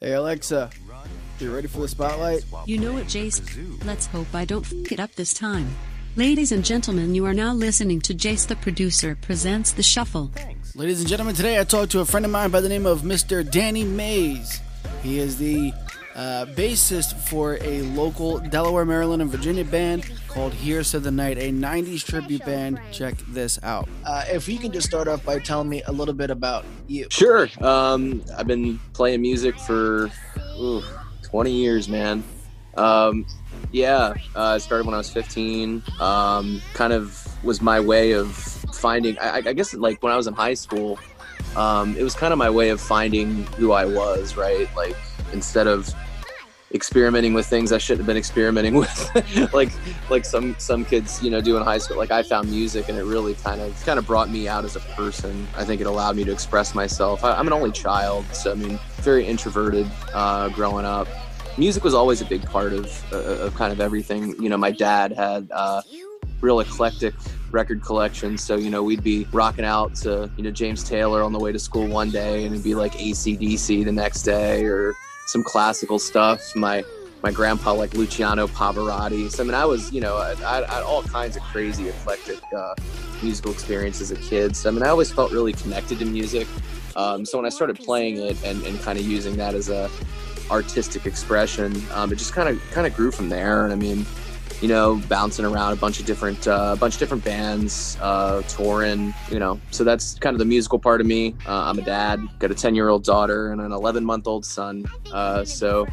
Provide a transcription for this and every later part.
Hey Alexa, you ready for the spotlight? You know it, Jayce. Let's hope I don't f it up this time. Ladies and gentlemen, you are now listening to Jayce the producer presents The Shuffle. Ladies and gentlemen, today I talked to a friend of mine by the name of Mr. Danny Mays. He is the uh, bassist for a local Delaware, Maryland, and Virginia band called Here's to the Night, a 90s tribute band. Check this out. Uh, if you can just start off by telling me a little bit about you. Sure. Um, I've been playing music for ooh, 20 years, man. Um, yeah, uh, I started when I was 15. Um, kind of was my way of finding, I, I guess, like when I was in high school, um, it was kind of my way of finding who I was, right? Like instead of experimenting with things I shouldn't have been experimenting with, like like some some kids you know do in high school. Like I found music and it really kind of kind of brought me out as a person. I think it allowed me to express myself. I, am an only child, so I mean very introverted uh, growing up. Music was always a big part of, uh, of kind of everything. You know, my dad had uh, real eclectic record collection. So, you know, we'd be rocking out to, you know, James Taylor on the way to school one day and it'd be like AC/DC the next day or some classical stuff. My my grandpa like Luciano Pavarotti. So I mean, I was you know I, I had all kinds of crazy eclectic uh, musical experiences as a kid. So I mean, I always felt really connected to music. Um, so when I started playing it and, and kind of using that as a artistic expression, um, it just kind of kind of grew from there. And I mean, you know, bouncing around a bunch of different, uh, a uh, bunch of different bands, uh, touring, you know. So that's kind of the musical part of me. Uh, I'm a dad, got a 10 year old daughter and an 11 month old son. Uh, so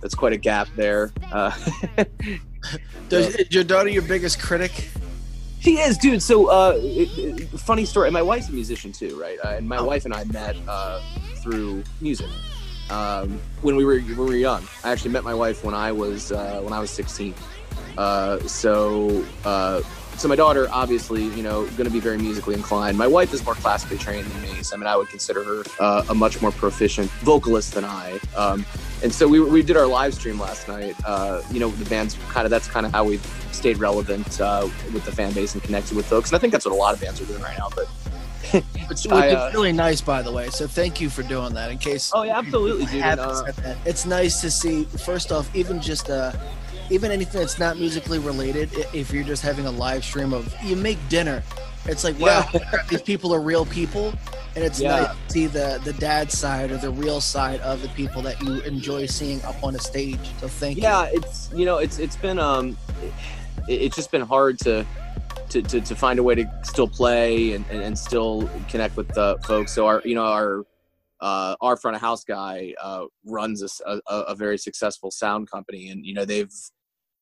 that's quite a gap there. Uh, Does your daughter your biggest critic? She is, dude. So, uh, it, it, funny story. My wife's a musician too, right? Uh, and my oh. wife and I met uh, through music um, when we were when we were young. I actually met my wife when I was uh, when I was 16. Uh, so, uh, so my daughter, obviously, you know, going to be very musically inclined. My wife is more classically trained than me, so I mean, I would consider her uh, a much more proficient vocalist than I. Um, and so we, we did our live stream last night. Uh, you know, the band's kind of that's kind of how we've stayed relevant uh, with the fan base and connected with folks. And I think that's what a lot of bands are doing right now. But it's, I, uh, really nice, by the way. So thank you for doing that. In case, oh yeah, absolutely, dude. Uh, it's nice to see. First off, even just uh, even anything that's not musically related, if you're just having a live stream of you make dinner, it's like wow, yeah. these people are real people, and it's yeah. nice to see the the dad side or the real side of the people that you enjoy seeing up on a stage. So thank yeah, you. Yeah, it's you know it's it's been um, it, it's just been hard to. To, to, to find a way to still play and, and, and still connect with the folks. So our, you know, our, uh, our front of house guy uh, runs a, a, a, very successful sound company, and you know they've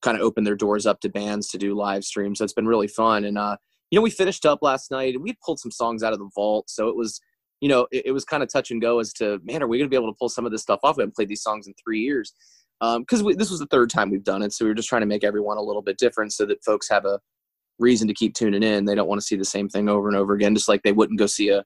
kind of opened their doors up to bands to do live streams. So it's been really fun. And uh, you know, we finished up last night, and we pulled some songs out of the vault, so it was you know it, it was kind of touch and go as to man, are we going to be able to pull some of this stuff off? We haven't played these songs in three years because um, this was the third time we've done it, so we were just trying to make everyone a little bit different so that folks have a reason to keep tuning in. They don't want to see the same thing over and over again, just like they wouldn't go see a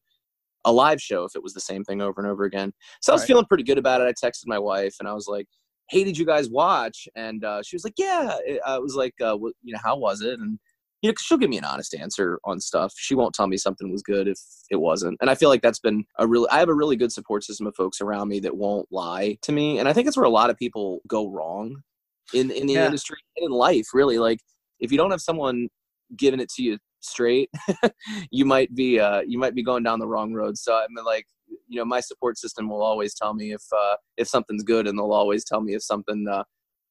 a live show if it was the same thing over and over again. So I was right. feeling pretty good about it. I texted my wife and I was like, "Hey, did you guys watch?" And uh, she was like, "Yeah." I was like, uh, well, "You know, how was it?" And you know, she'll give me an honest answer on stuff. She won't tell me something was good if it wasn't. And I feel like that's been a really, I have a really good support system of folks around me that won't lie to me. And I think that's where a lot of people go wrong in in the yeah. industry and in life. Really, like if you don't have someone giving it to you straight, you might be uh, you might be going down the wrong road. So I mean, like you know, my support system will always tell me if uh, if something's good, and they'll always tell me if something uh,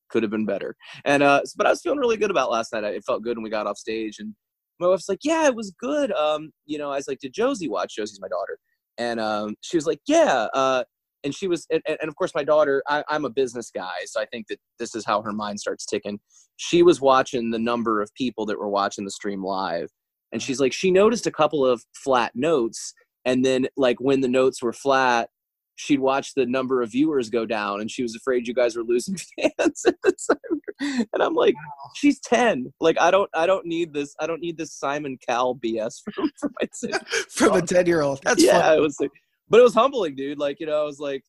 could have been better. And uh, but I was feeling really good about last night. It felt good when we got off stage, and my wife's like, "Yeah, it was good." Um, you know, I was like, "Did Josie watch?" Josie's my daughter, and um, she was like, "Yeah." Uh, and she was and, and, of course my daughter I, i'm a business guy so i think that this is how her mind starts ticking she was watching the number of people that were watching the stream live and she's like she noticed a couple of flat notes and then like when the notes were flat she'd watch the number of viewers go down and she was afraid you guys were losing fans and i'm like she's 10 like i don't i don't need this i don't need this simon cowell bs from, from my from a 10 year old that's yeah it was like, but it was humbling dude. Like you know i was like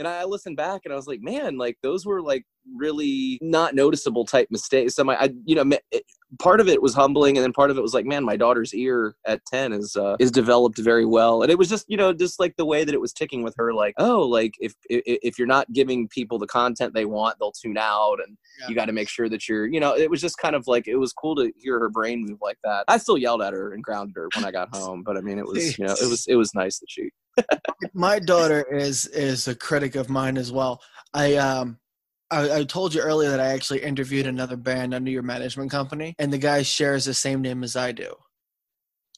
and I listened back and I was like, man, like those were like really not noticeable type mistakes. So my, I, you know, it, part of it was humbling, and then part of it was like, man, my daughter's ear at ten is uh, is developed very well, and it was just, you know, just like the way that it was ticking with her, like, oh, like if if, if you're not giving people the content they want, they'll tune out, and yeah. you got to make sure that you're, you know, it was just kind of like it was cool to hear her brain move like that. I still yelled at her and grounded her when I got home, but I mean, it was, you know, it was it was nice that she. My daughter is is a critic of mine as well. I um I, I, told you earlier that I actually interviewed another band under your management company, and the guy shares the same name as I do.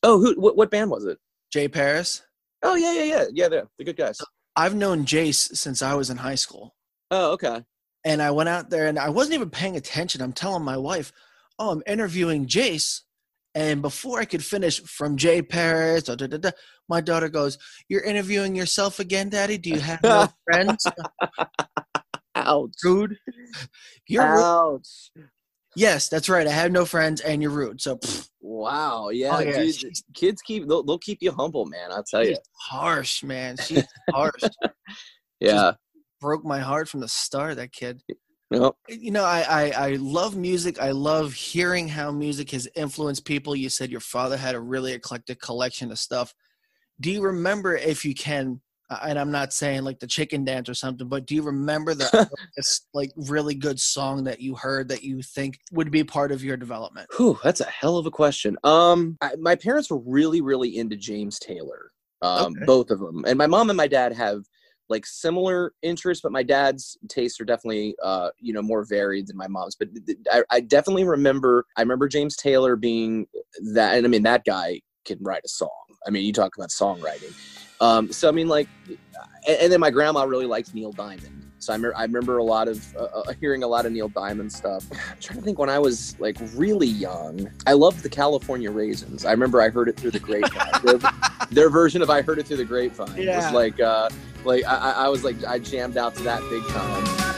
Oh, who? What, what band was it? Jay Paris. Oh yeah, yeah, yeah, yeah. They're the good guys. I've known Jace since I was in high school. Oh, okay. And I went out there, and I wasn't even paying attention. I'm telling my wife, "Oh, I'm interviewing Jace," and before I could finish, from Jay Paris, da, da, da, my daughter goes, "You're interviewing yourself again, Daddy? Do you have no friends?" Ouch. Rude. You're Ouch. Rude. Yes, that's right. I have no friends, and you're rude. So. Pfft. Wow. Yeah, oh, yeah dude. Kids keep they'll, they'll, keep you humble, man. I'll tell you. Harsh, man. She's harsh. yeah. Just broke my heart from the start. That kid. Yep. You know, I, I I love music. I love hearing how music has influenced people. You said your father had a really eclectic collection of stuff. Do you remember, if you can, and I'm not saying like the chicken dance or something, but do you remember the like really good song that you heard that you think would be part of your development? Whew, that's a hell of a question. Um, I, my parents were really, really into James Taylor. Um, okay. both of them, and my mom and my dad have like similar interests, but my dad's tastes are definitely uh, you know more varied than my mom's. But I, I definitely remember I remember James Taylor being that, and I mean that guy can write a song. I mean, you talk about songwriting. Um, so I mean, like, and, and, then my grandma really liked Neil Diamond. So I, me- I remember a lot of uh, uh, hearing a lot of Neil Diamond stuff. I'm trying to think when I was like really young, I loved the California Raisins. I remember I heard it through the grapevine. their, their, version of I heard it through the grapevine yeah. was like, uh, like I, I was like I jammed out to that big time.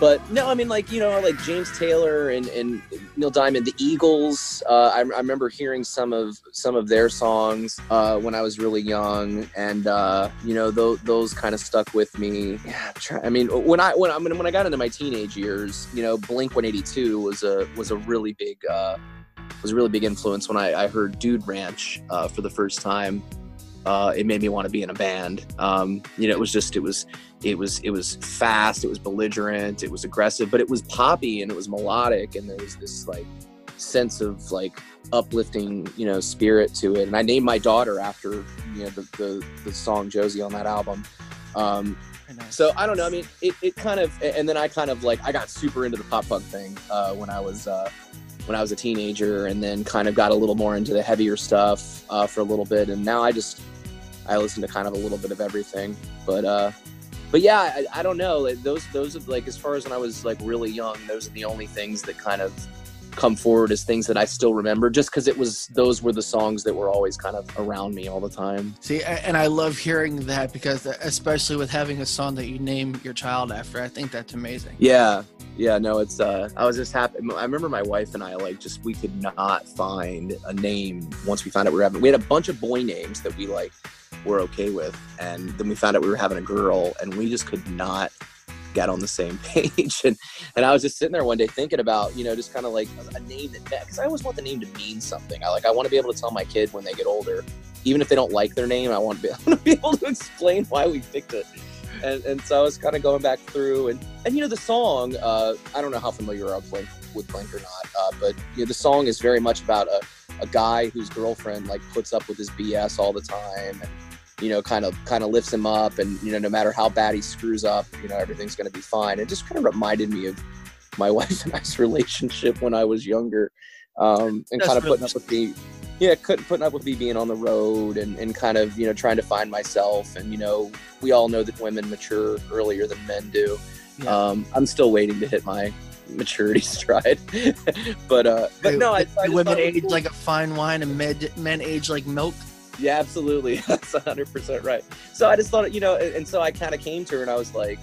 But no, I mean, like you know, like James Taylor and, and Neil Diamond, the Eagles. Uh, I, I, remember hearing some of some of their songs uh, when I was really young, and uh, you know, those, those kind of stuck with me. Yeah, try, I mean, when I when I mean, when I got into my teenage years, you know, Blink One Eighty Two was a was a really big uh, was a really big influence when I, I heard Dude Ranch uh, for the first time. Uh, it made me want to be in a band. Um, you know, it was just it was it was it was fast, it was belligerent, it was aggressive, but it was poppy and it was melodic, and there was this like sense of like uplifting, you know, spirit to it. And I named my daughter after you know the the, the song Josie on that album. Um, nice. So I don't know. I mean, it, it kind of, and then I kind of like I got super into the pop punk thing uh, when I was uh, when I was a teenager, and then kind of got a little more into the heavier stuff uh, for a little bit, and now I just I listen to kind of a little bit of everything. But uh, but yeah, I, I don't know. Those those are like as far as when I was like really young, those are the only things that kind of come forward as things that I still remember just because it was those were the songs that were always kind of around me all the time. See, and I love hearing that because especially with having a song that you name your child after, I think that's amazing. Yeah. Yeah, no, it's uh I was just happy. I remember my wife and I like just we could not find a name once we found out we were having we had a bunch of boy names that we like were okay with and then we found out we were having a girl and we just could not get on the same page. And and I was just sitting there one day thinking about, you know, just kind of like a name that because I always want the name to mean something. I like I want to be able to tell my kid when they get older, even if they don't like their name, I want to be, be able to explain why we picked it. And, and so I was kind of going back through and and you know the song uh, I don't know how familiar you are with Blink, with Blink or not uh, but you know the song is very much about a, a guy whose girlfriend like puts up with his BS all the time and you know, kind of kind of lifts him up, and you know, no matter how bad he screws up, you know, everything's going to be fine. It just kind of reminded me of my wife and I's relationship when I was younger, um, and That's kind of putting up with me, yeah, couldn't putting up with me being on the road and, and kind of you know trying to find myself. And you know, we all know that women mature earlier than men do. Yeah. Um, I'm still waiting to hit my maturity stride. but uh, but no, I, I women age cool. like a fine wine, and men men age like milk. Yeah, absolutely. That's 100% right. So I just thought, you know, and so I kind of came to her and I was like,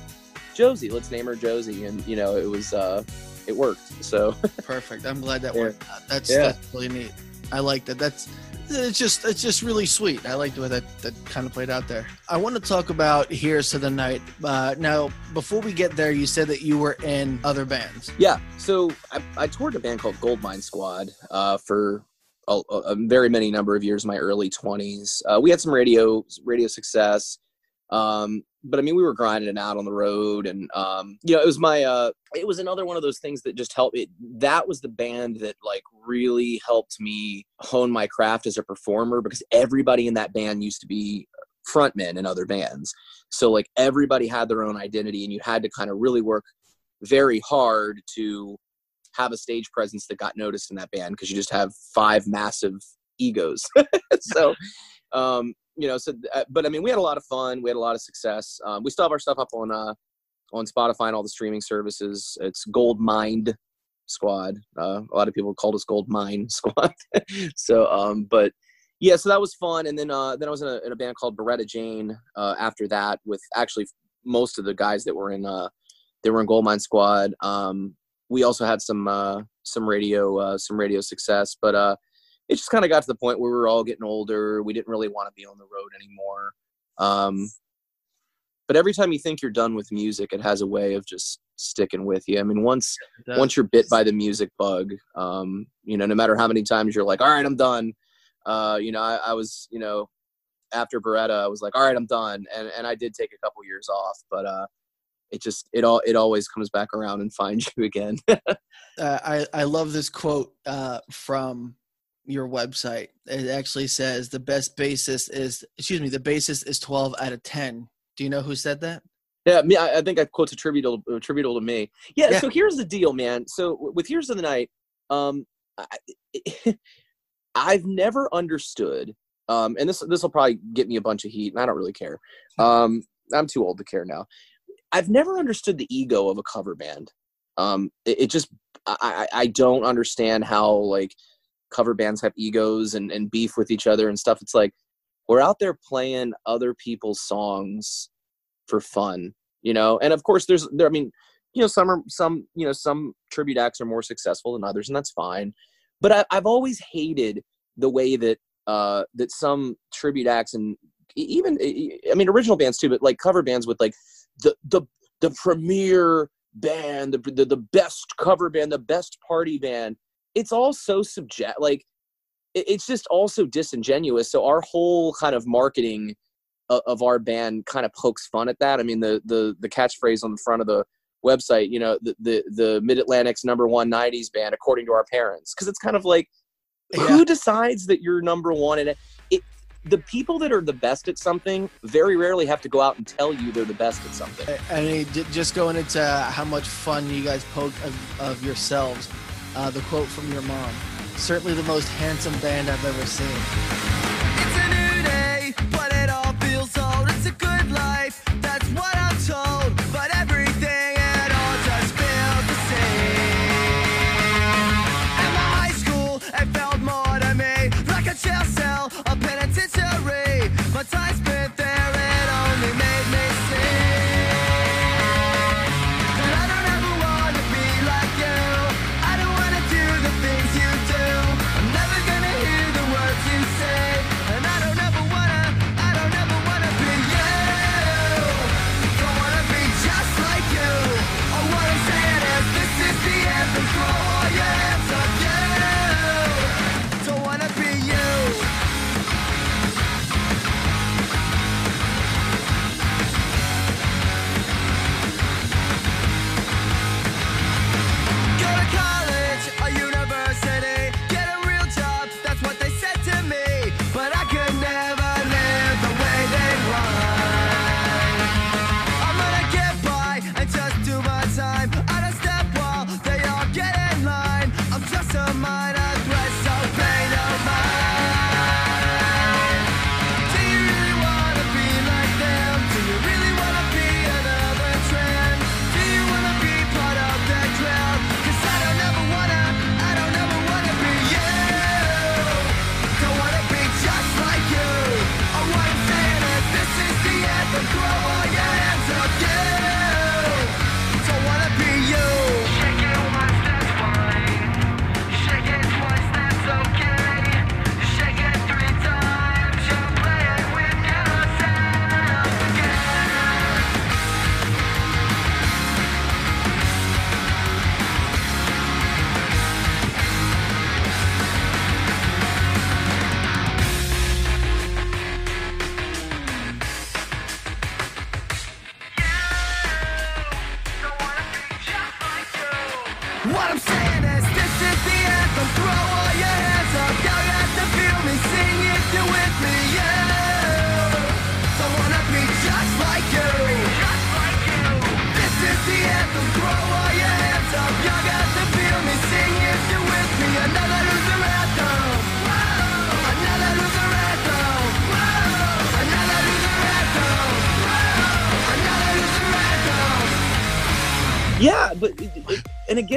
Josie, let's name her Josie. And, you know, it was, uh, it worked. So perfect. I'm glad that yeah. worked out. That's, yeah. that's really neat. I like that. That's, it's just it's just really sweet. I like the way that that kind of played out there. I want to talk about Here's to the Night. Uh, now, before we get there, you said that you were in other bands. Yeah, so I, I toured a band called Goldmine Squad uh, for a, a, very many number of years my early 20s uh, we had some radio radio success. Um, but i mean we were grinding it out on the road and um, you know it was my uh, it was another one of those things that just helped it that was the band that like really helped me hone my craft as a performer because everybody in that band used to be frontmen in other bands. So like everybody had their own identity and you had to kind of really work very hard to have a stage presence that got noticed in that band because you just have five massive egos. so, um, you know, so, uh, but I mean, we had a lot of fun. We had a lot of success. Um, we still have our stuff up on, uh, on Spotify and all the streaming services. It's Gold Mind Squad. Uh, a lot of people called us Gold Mine Squad. so, um, but yeah, so that was fun. And then, uh, then I was in a, in a band called Beretta Jane, uh, after that with actually most of the guys that were in, uh, they were in Goldmine Squad. Um, we also had some uh, some radio uh, some radio success, but uh, it just kind of got to the point where we were all getting older. We didn't really want to be on the road anymore. Um, but every time you think you're done with music, it has a way of just sticking with you. I mean, once once you're bit by the music bug, um, you know, no matter how many times you're like, all right, I'm done. Uh, you know, I, I was, you know, after Beretta, I was like, all right, I'm done, and and I did take a couple years off, but uh, it just it all it always comes back around and finds you again. uh, I I love this quote uh, from your website. It actually says the best basis is excuse me the basis is twelve out of ten. Do you know who said that? Yeah, me. I, I think that quote's attributable attributable to me. Yeah, yeah, So here's the deal, man. So with Here's to the Night, um, I, I've never understood. Um, and this this will probably get me a bunch of heat, and I don't really care. Um, I'm too old to care now. I've never understood the ego of a cover band. Um, it, it just I, I don't understand how like cover bands have egos and, and beef with each other and stuff. It's like we're out there playing other people's songs for fun, you know. And of course, there's there. I mean, you know some are some you know some tribute acts are more successful than others and that's fine but I, i've always hated the way that uh that some tribute acts and even i mean original bands too but like cover bands with like the the the premier band the, the, the best cover band the best party band it's all so subject like it, it's just also disingenuous so our whole kind of marketing of, of our band kind of pokes fun at that i mean the the the catchphrase on the front of the website, you know, the the, the Mid Atlantic's number one '90s band according to our parents, because it's kind of like, yeah. who decides that you're number one? And the people that are the best at something very rarely have to go out and tell you they're the best at something. I mean, just going into how much fun you guys poke of, of yourselves. Uh, the quote from your mom: "Certainly the most handsome band I've ever seen." and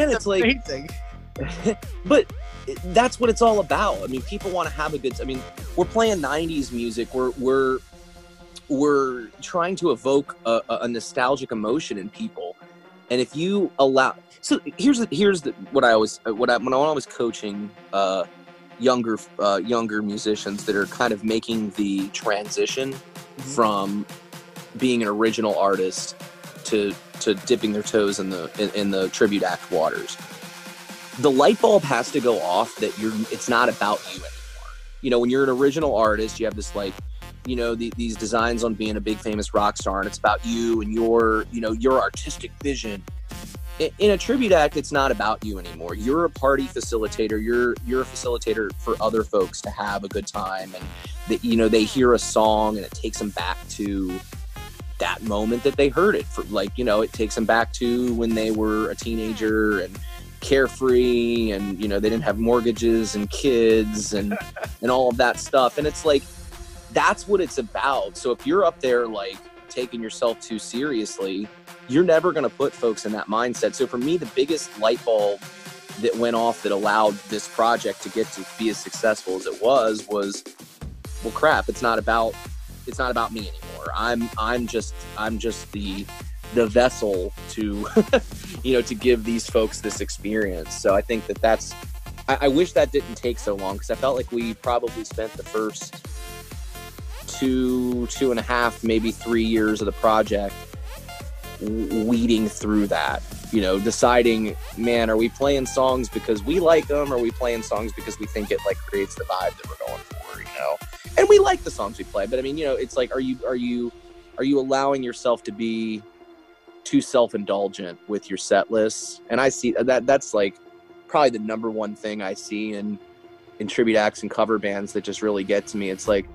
again, it's like, but that's what it's all about. I mean, people want to have a good. I mean, we're playing '90s music. We're we're we're trying to evoke a, a nostalgic emotion in people, and if you allow, so here's the, here's the, what I always what I when I was coaching uh, younger uh, younger musicians that are kind of making the transition mm-hmm. from being an original artist to to dipping their toes in the in, in, the tribute act waters. The light bulb has to go off that you're it's not about you anymore. You know when you're an original artist you have this like you know the, these designs on being a big famous rock star and it's about you and your you know your artistic vision. In, in a tribute act it's not about you anymore. You're a party facilitator. You're you're a facilitator for other folks to have a good time and that you know they hear a song and it takes them back to that moment that they heard it for like you know it takes them back to when they were a teenager and carefree and you know they didn't have mortgages and kids and and all of that stuff. And it's like that's what it's about. So if you're up there like taking yourself too seriously you're never going to put folks in that mindset. So for me the biggest light bulb that went off that allowed this project to get to be as successful as it was was well crap it's not about it's not about me anymore. I'm I'm just I'm just the the vessel to you know, to give these folks this experience. So I think that that's, I, I wish that didn't take so long because I felt like we probably spent the first two, two and a half, maybe three years of the project weeding through that you know deciding man are we playing songs because we like them or are we playing songs because we think it like creates the vibe that we're going for you know and we like the songs we play but i mean you know it's like are you are you are you allowing yourself to be too self-indulgent with your set lists and i see uh, that that's like probably the number one thing i see in in tribute acts and cover bands that just really get to me it's like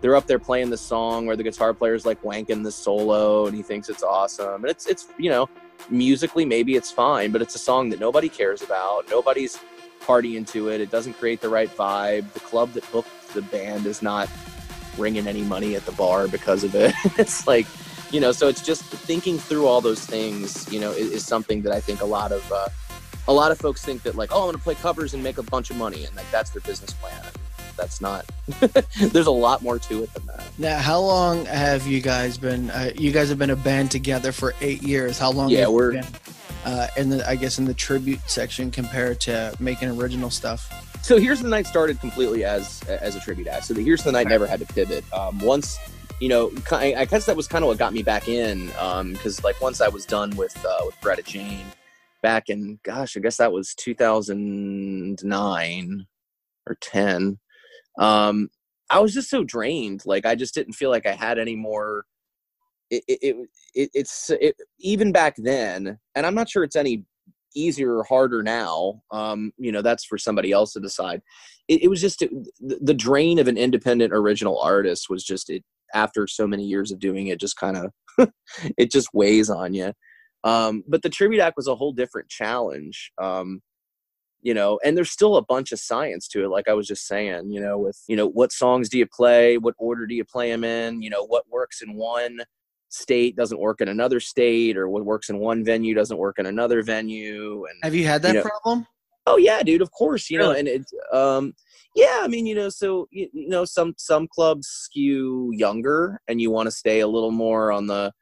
they're up there playing the song where the guitar player's like wanking the solo and he thinks it's awesome. And it's it's you know, musically maybe it's fine, but it's a song that nobody cares about. Nobody's partying to it. It doesn't create the right vibe. The club that booked the band is not bringing any money at the bar because of it. it's like, you know, so it's just thinking through all those things, you know, is, is something that I think a lot of uh, a lot of folks think that like, oh, I'm going to play covers and make a bunch of money, and like that's their business plan that's not. there's a lot more to it than that. Now, how long have you guys been? Uh, you guys have been a band together for eight years. How long? Yeah, we're. Been, uh, in the, I guess in the tribute section compared to making original stuff. So here's the night started completely as as a tribute act. So the here's the night never had to pivot. Um, once you know, I, guess that was kind of what got me back in. Because um, like once I was done with uh, with Beretta Jane, back in gosh, I guess that was 2009 or 10 um, I was just so drained. Like I just didn't feel like I had any more. It, it, it it's it, even back then, and I'm not sure it's any easier or harder now. Um, you know, that's for somebody else to decide. It, it was just it, the drain of an independent original artist was just it after so many years of doing it, just kind of it just weighs on you. Um, but the tribute act was a whole different challenge. Um, you know and there's still a bunch of science to it like i was just saying you know with you know what songs do you play what order do you play them in you know what works in one state doesn't work in another state or what works in one venue doesn't work in another venue and have you had that you know, problem oh yeah dude of course you really? know and it's um yeah i mean you know so you, you know some some clubs skew younger and you want to stay a little more on the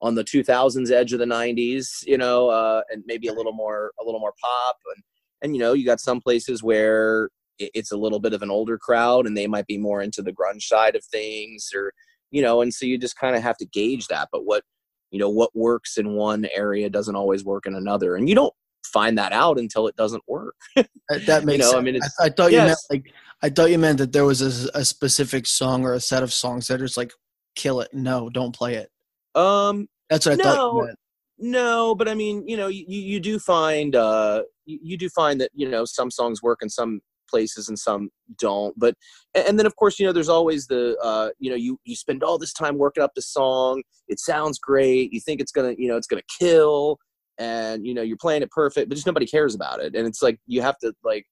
on the 2000s edge of the 90s you know uh and maybe a little more a little more pop and and you know you got some places where it's a little bit of an older crowd and they might be more into the grunge side of things or you know and so you just kind of have to gauge that but what you know what works in one area doesn't always work in another and you don't find that out until it doesn't work that makes you know, sense. i mean I, I, thought yes. you meant like i thought you meant that there was a, a specific song or a set of songs that just like kill it no don't play it um that's what i no, thought you meant. No, but I mean, you know, you, you do find uh, you, you do find that you know some songs work and some places and some don't. But and then of course, you know, there's always the uh, you know you you spend all this time working up the song. It sounds great. You think it's gonna you know it's gonna kill, and you know you're playing it perfect, but just nobody cares about it. And it's like you have to like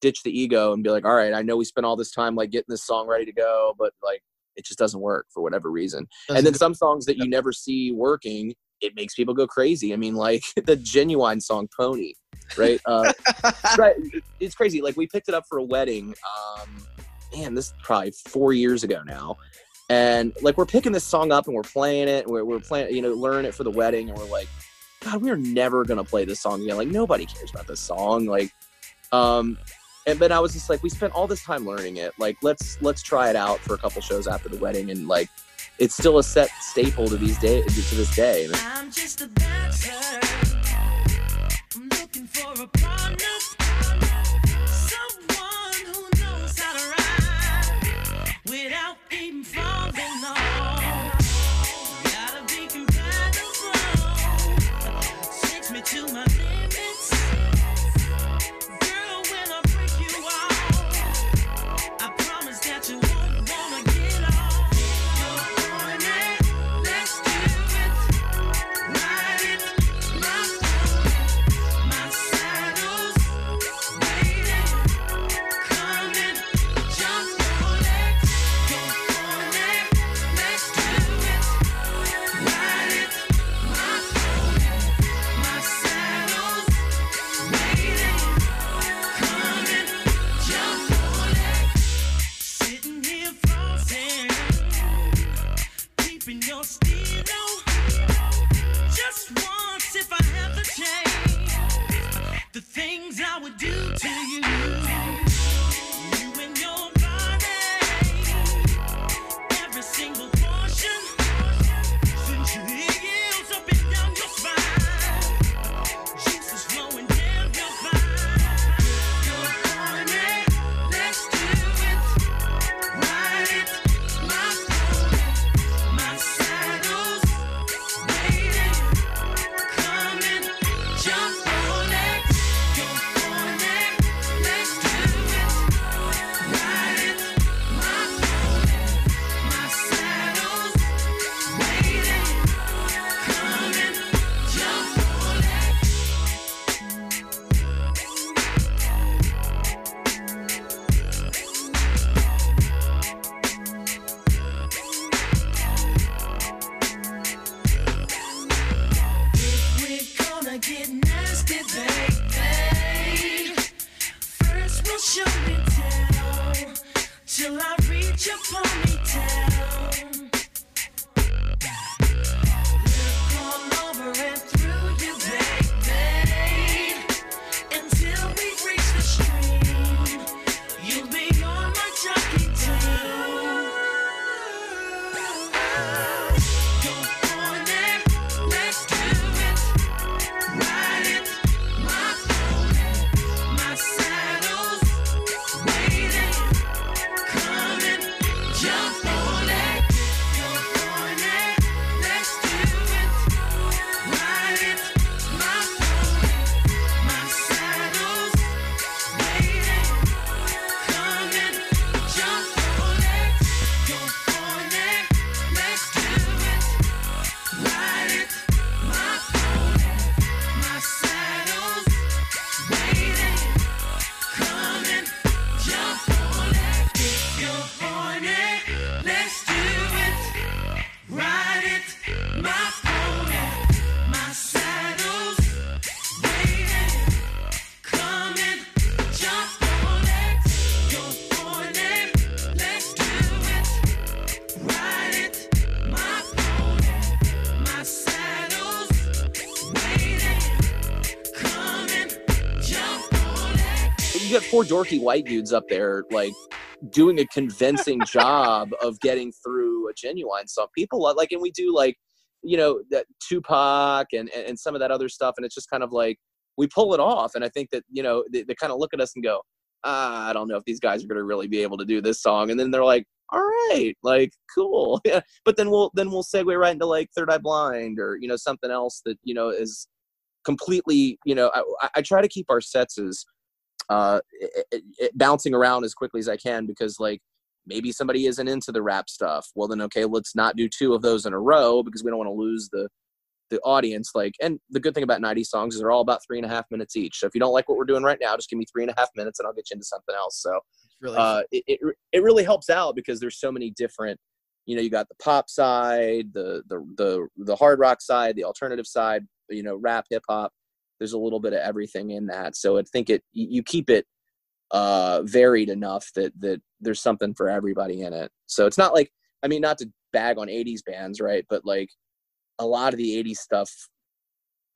ditch the ego and be like, all right, I know we spent all this time like getting this song ready to go, but like it just doesn't work for whatever reason. Doesn't and then some songs that you never see working it makes people go crazy. I mean, like the Ginuwine song "Pony," right? Uh, right. It's crazy. Like we picked it up for a wedding. Um, man, this is probably four years ago now, and like we're picking this song up and we're playing it. And we're, we're playing, you know, learning it for the wedding, and we're like, God, we are never gonna play this song again. Like nobody cares about this song. Like, um, and then I was just like, we spent all this time learning it. Like, let's let's try it out for a couple shows after the wedding, and like it's still a set staple to these day to this day. I'm just a dancer. I'm looking for a partner. Someone who knows how to ride without even I would. Four dorky white dudes up there like doing a convincing job of getting through a Ginuwine song. People like, and we do like, you know, that Tupac and, and some of that other stuff, and it's just kind of like we pull it off. And I think that you know they, they kind of look at us and go, ah, I don't know if these guys are going to really be able to do this song. And then they're like, all right, like cool, yeah. But then we'll then we'll segue right into like Third Eye Blind or you know something else that you know is completely you know I, I try to keep our sets as uh, it, it, bouncing around as quickly as I can because like maybe somebody isn't into the rap stuff. Well, then okay, let's not do two of those in a row because we don't want to lose the the audience. Like, and the good thing about 90 songs is they're all about three and a half minutes each. So if you don't like what we're doing right now, just give me three and a half minutes and I'll get you into something else. So really uh, it, it, it really helps out because there's so many different. You know, you got the pop side, the the the the hard rock side, the alternative side. You know, rap, hip hop there's a little bit of everything in that. So i think it you keep it uh varied enough that that there's something for everybody in it. So it's not like i mean not to bag on 80s bands right? But like a lot of the 80s stuff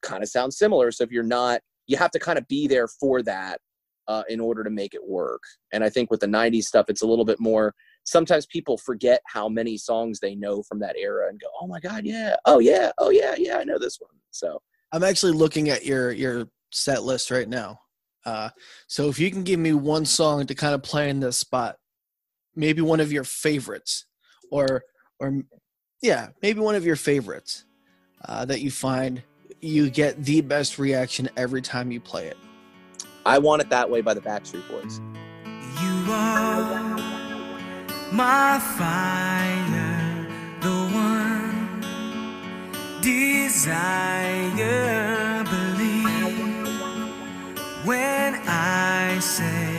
kind of sounds similar. So if you're not you have to kind of be there for that uh, in order to make it work. And i think with the 90s stuff it's a little bit more sometimes people forget how many songs they know from that era and go oh my god yeah. Oh yeah. Oh yeah. Yeah i know this one. So I'm actually looking at your your set list right now. Uh, so if you can give me one song to kind of play in this spot, maybe one of your favorites, or or yeah, maybe one of your favorites uh, that you find you get the best reaction every time you play it. I want it that way by the Backstreet Boys. You are my fire, desire. Believe when I say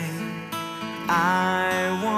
I want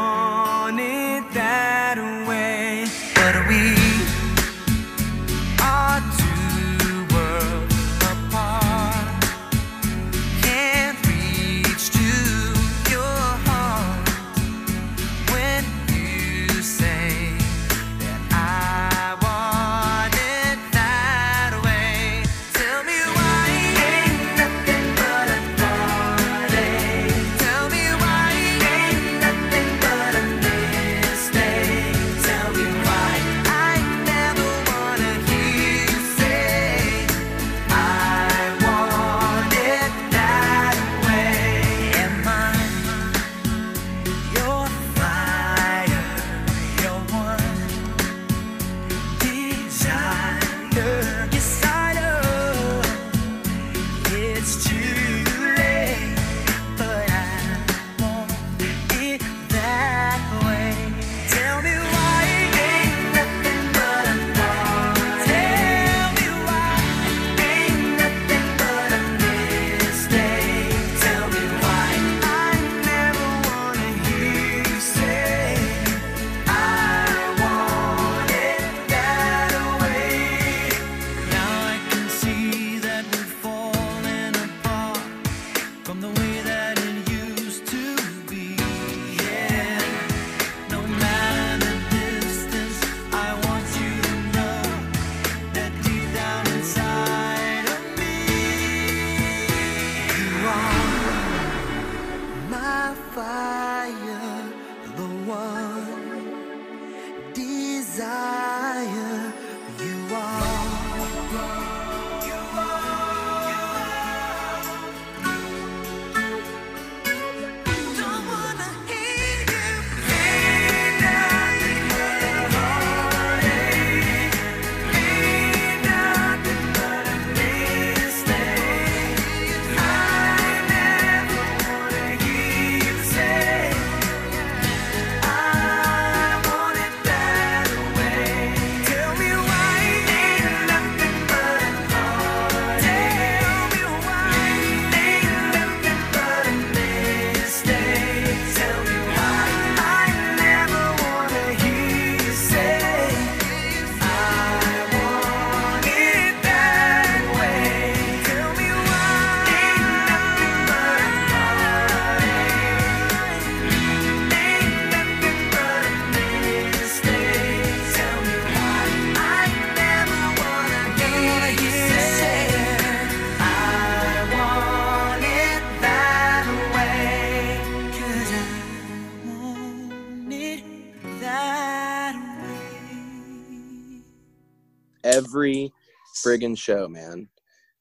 friggin' show, man.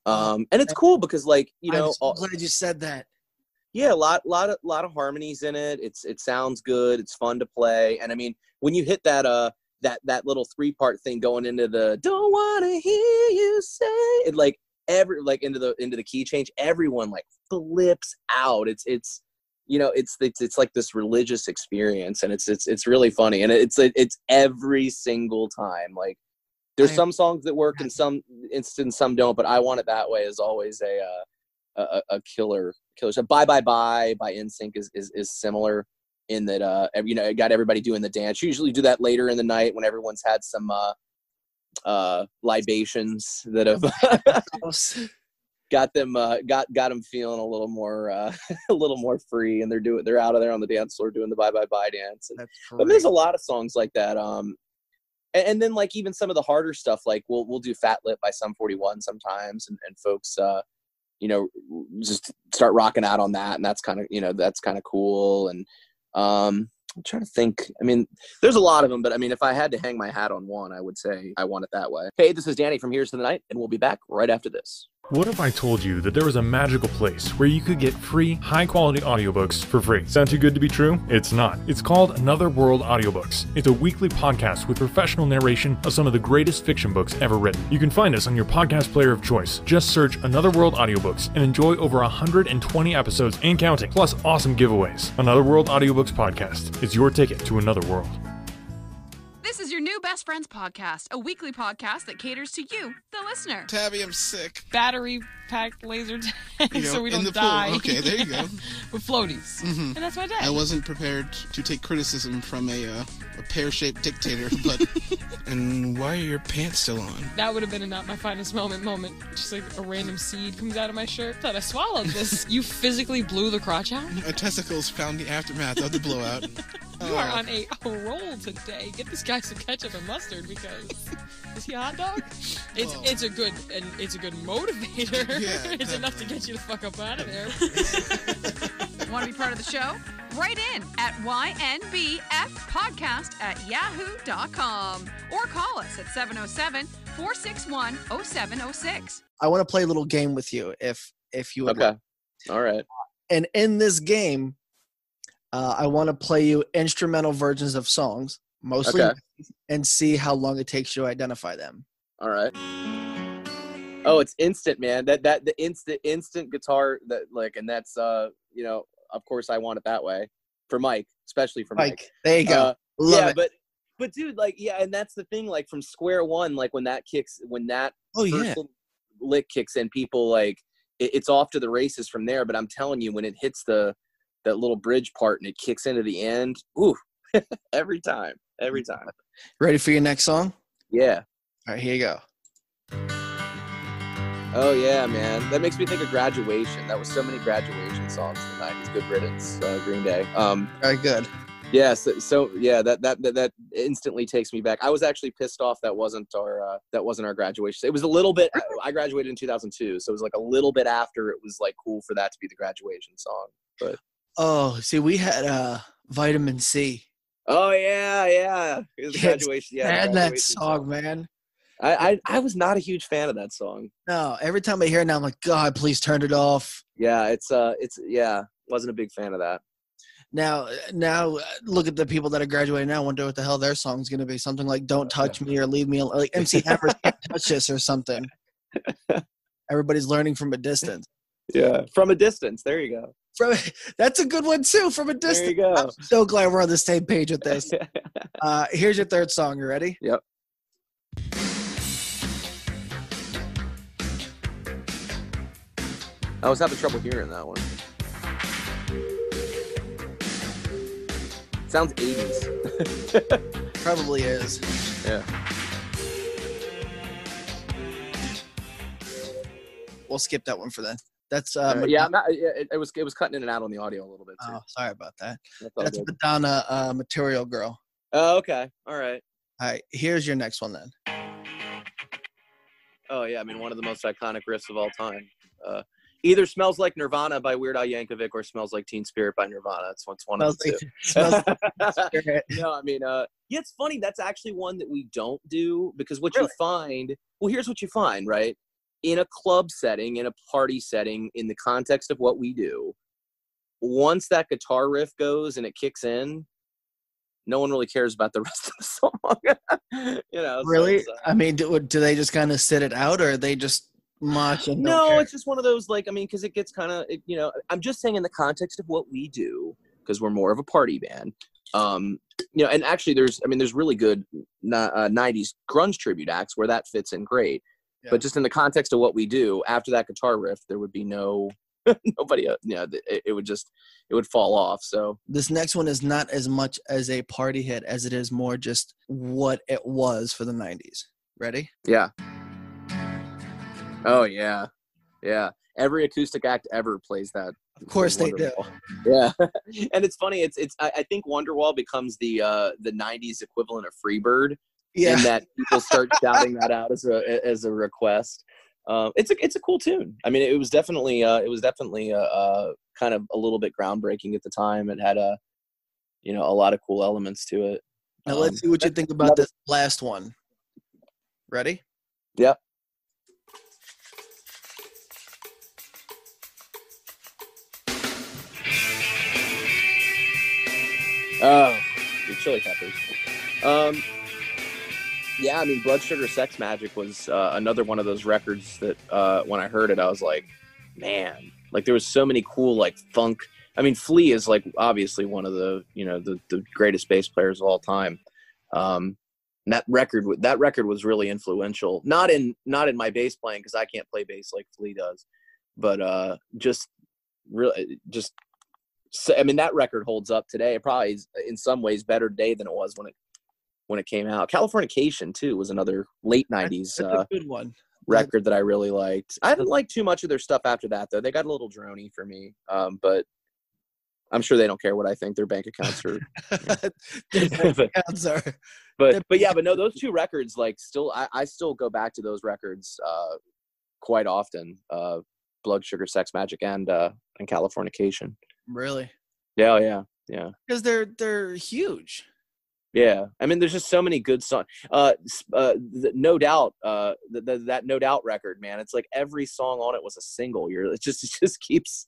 Um, and it's cool because like you know, I'm so all- glad you said that. yeah, a lot, lot of, lot of harmonies in it. It's, it sounds good. It's fun to play. And I mean, when you hit that, uh, that, that little three part thing going into the don't want to hear you say it, like every, like into the, into the key change, everyone like flips out. It's, it's, you know, it's, it's, it's like this religious experience and it's, it's, it's really funny. And it's, it's every single time. Like there's I- some songs that work and some instances, some don't, but I want it that way is always a, uh, a, a- killer killer so bye bye bye by NSYNC is, is is similar in that uh you know it got everybody doing the dance. You usually do that later in the night when everyone's had some uh uh libations that have got them uh got got them feeling a little more uh a little more free and they're doing they're out of there on the dance floor doing the bye bye bye dance. And That's but there's a lot of songs like that. Um, and, and then like even some of the harder stuff, like we'll we'll do Fat Lip by Sum 41 sometimes, and, and folks, uh, you know, just start rocking out on that, and that's kind of you know that's kind of cool. And um, I'm trying to think. I mean, there's a lot of them, but I mean, if I had to hang my hat on one, I would say I want it that way. Hey, this is Danny from Here's to the Night, and we'll be back right after this. What if I told you that there was a magical place where you could get free, high quality audiobooks for free? Sound too good to be true? It's not. It's called Another World Audiobooks. It's a weekly podcast with professional narration of some of the greatest fiction books ever written. You can find us on your podcast player of choice. Just search Another World Audiobooks and enjoy over 120 episodes and counting, plus awesome giveaways. Another World Audiobooks podcast. is your ticket to another world. This is your new Best Friends podcast, a weekly podcast that caters to you, the listener. Tabby, I'm sick. battery packed laser tank You know, so we in don't the pool. die. Okay, there you go. With floaties. Mhm. And that's my day. I wasn't prepared to take criticism from a, uh, a pear-shaped dictator, but and why are your pants still on? That would have been a not my finest moment moment. Just like a random seed comes out of my shirt. Thought I swallowed this. you physically blew the crotch out? My testicles found the aftermath of the blowout. You are Oh. on a roll today. Get this guy some ketchup and mustard because is he a hot dog? It's Well. it's a good and it's a good motivator. Yeah, it's enough to get you the fuck up out of there. Want to be part of the show? Write in at ynbfpodcast at yahoo.com or call us at 707 461 0706. I want to play a little game with you, if if you would. Okay, like. all right. And in this game, uh, I want to play you instrumental versions of songs, mostly, Okay. And see how long it takes you to identify them. All right. Oh, it's instant, man. That that the instant instant guitar that like, and that's uh, you know, of course I want it that way for Mike, especially for Mike. Like, there you go. Uh, yeah, it. but but dude, like, yeah, and that's the thing. Like from square one, like when that kicks, when that oh yeah. lick kicks in, people like it, it's off to the races from there. But I'm telling you, when it hits the that little bridge part and it kicks into the end, ooh, every time, every time. Ready for your next song? Yeah. All right, here you go. Oh yeah, man. That makes me think of graduation. That was so many graduation songs in the '90s. Good riddance, uh, Green Day. Um, Very good. yeah, so, so yeah, that, that that that instantly takes me back. I was actually pissed off that wasn't our uh, that wasn't our graduation. It was a little bit. I graduated in 2002, so it was like a little bit after it was like cool for that to be the graduation song. But Oh, see, we had uh, vitamin C. oh yeah, yeah, it was Kids graduation. Yeah, and that graduation song, man. I, I I was not a huge fan of that song. No, every time I hear it now, I'm like, God, please turn it off. Yeah, it's uh, it's yeah, wasn't a big fan of that. Now, now uh, look at the people that are graduating now. Wonder what the hell their song's gonna be. Something like "Don't touch me" or "Leave me," alone. like MC Hammer can't touch this or something. Everybody's learning from a distance. Yeah, from a distance. There you go. From that's a good one too. From a distance. There you go. I'm so glad we're on the same page with this. Uh, here's your third song. You ready? Yep. I was having trouble hearing that one. Sounds 80s. Probably is. Yeah. We'll skip that one for then. That's uh, Uh, Madonna- yeah, I'm not, it, it was it was cutting in and out on the audio a little bit too. Oh, sorry about that. That's That's. Madonna, uh, Material Girl. Oh, okay. All right. All right, here's your next one then. Oh yeah, I mean one of the most iconic riffs of all time. Uh, either "Smells Like Nirvana" by Weird Al Yankovic or "Smells Like Teen Spirit" by Nirvana. It's one, it's one of the two. like no, I mean, uh, yeah, it's funny. That's actually one that we don't do because what you find, well, here's what you find, right? In a club setting, in a party setting, in the context of what we do, once that guitar riff goes and it kicks in, no one really cares about the rest of the song. you know, Really? it's, uh, I mean, do, do they just kind of sit it out, or they just don't no, care? it's just one of those like I mean, because it gets kind of you know. I'm just saying in the context of what we do because we're more of a party band. Um, you know, and actually, there's I mean, there's really good uh, '90s grunge tribute acts where that fits in great. Yeah. But just in the context of what we do, after that guitar riff, there would be no nobody. Uh, you know, it, it would just it would fall off. So This next one is not as much as a party hit as it is more just what it was for the '90s. Ready? yeah. Oh yeah, yeah. Every acoustic act ever plays that. Of course they do. Yeah, and it's funny. It's it's. I, I think Wonderwall becomes the uh the '90s equivalent of Freebird, Yeah. in that people start shouting that out as a as a request. Um, it's a it's a cool tune. I mean, it was definitely uh, it was definitely uh, uh, kind of a little bit groundbreaking at the time. It had a you know a lot of cool elements to it. Now Um, let's see what you think about this last one. Ready? Yep. Oh, the Chili Peppers. Um, yeah, I mean, Blood Sugar Sex Magik was uh, another one of those records that uh, when I heard it, I was like, man, like there was so many cool like funk. I mean, Flea is like obviously one of the you know the the greatest bass players of all time. Um, that record that record was really influential. Not in not in my bass playing because I can't play bass like Flea does, but uh, just really just. So, I mean, that record holds up today. It probably is in some ways better today than it was when it when it came out. Californication too was another late '90s uh, good one. record that I really liked. I haven't liked too much of their stuff after that though. They got a little drony for me, um, but I'm sure they don't care what I think. Their bank accounts are, Their bank but accounts are- but, but yeah, but no, those two records like still I, I still go back to those records uh, quite often. Uh, Blood Sugar Sex Magik and uh, and Californication. really Yeah, yeah, yeah. because they're they're huge. Yeah, I mean, there's just so many good songs. Uh, uh, no doubt. Uh, th- th- that no doubt record, man. It's like every song on it was a single. You're it just it just keeps.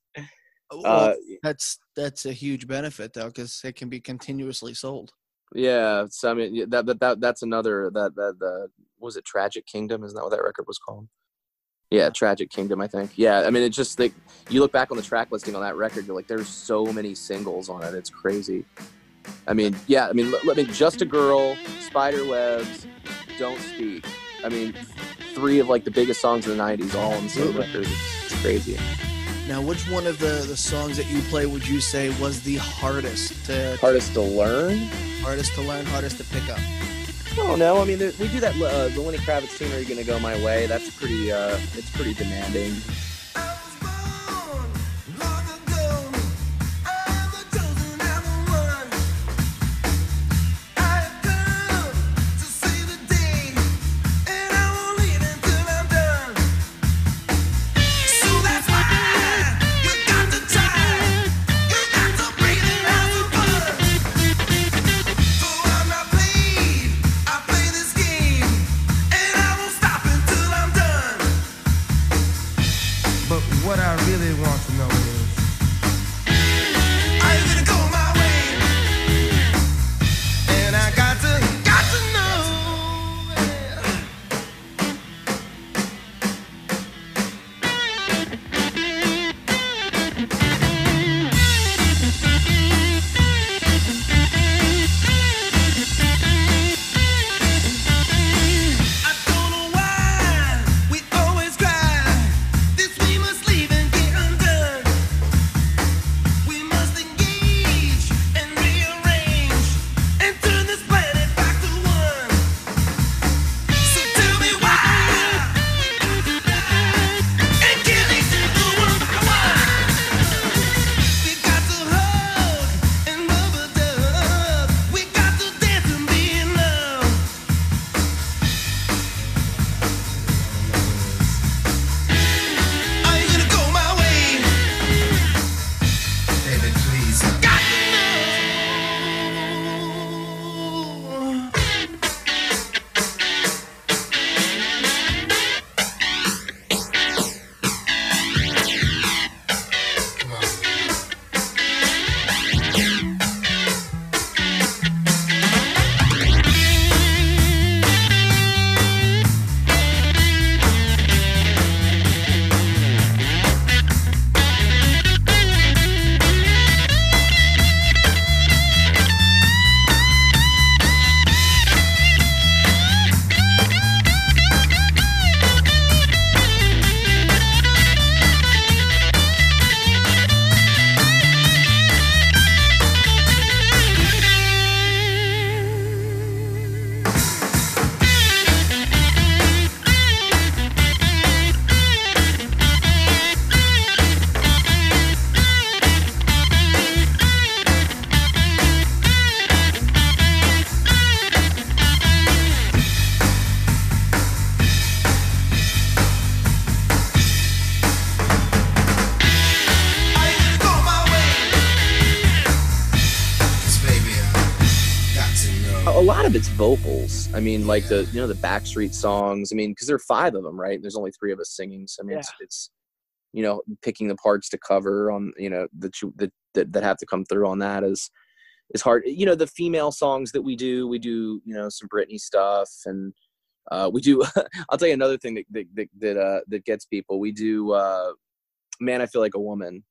Well, Uh, that's that's a huge benefit though because it can be continuously sold. yeah. So I mean, that that, that that's another that that the was it Tragic Kingdom? Isn't that what that record was called? Yeah, Tragic Kingdom. I think. Yeah, I mean, it's just like you look back on the track listing on that record, you're like, there's so many singles on it. It's crazy. I mean, yeah. I mean, let me. just a girl, spider webs, don't speak. I mean, three of like the biggest songs of the '90s all on the same record. It's, it's crazy. Now, which one of the the songs that you play would you say was the hardest to Hardest to learn. hardest to learn, hardest to pick up? I don't know. I mean, there, we do that. Uh, the Lenny Kravitz tune "Are You Gonna Go My Way"? That's pretty. Uh, it's pretty demanding. I mean, like the you know the Backstreet songs. I mean, because there are five of them, right? There's only three of us singing. So I mean, it's, it's you know picking the parts to cover on you know that you that, that that have to come through on that is is hard. You know, the female songs that we do, we do you know some Britney stuff and. Uh, we do. I'll tell you another thing that that that that, uh, that gets people. We do. Uh, Man, I feel like a woman.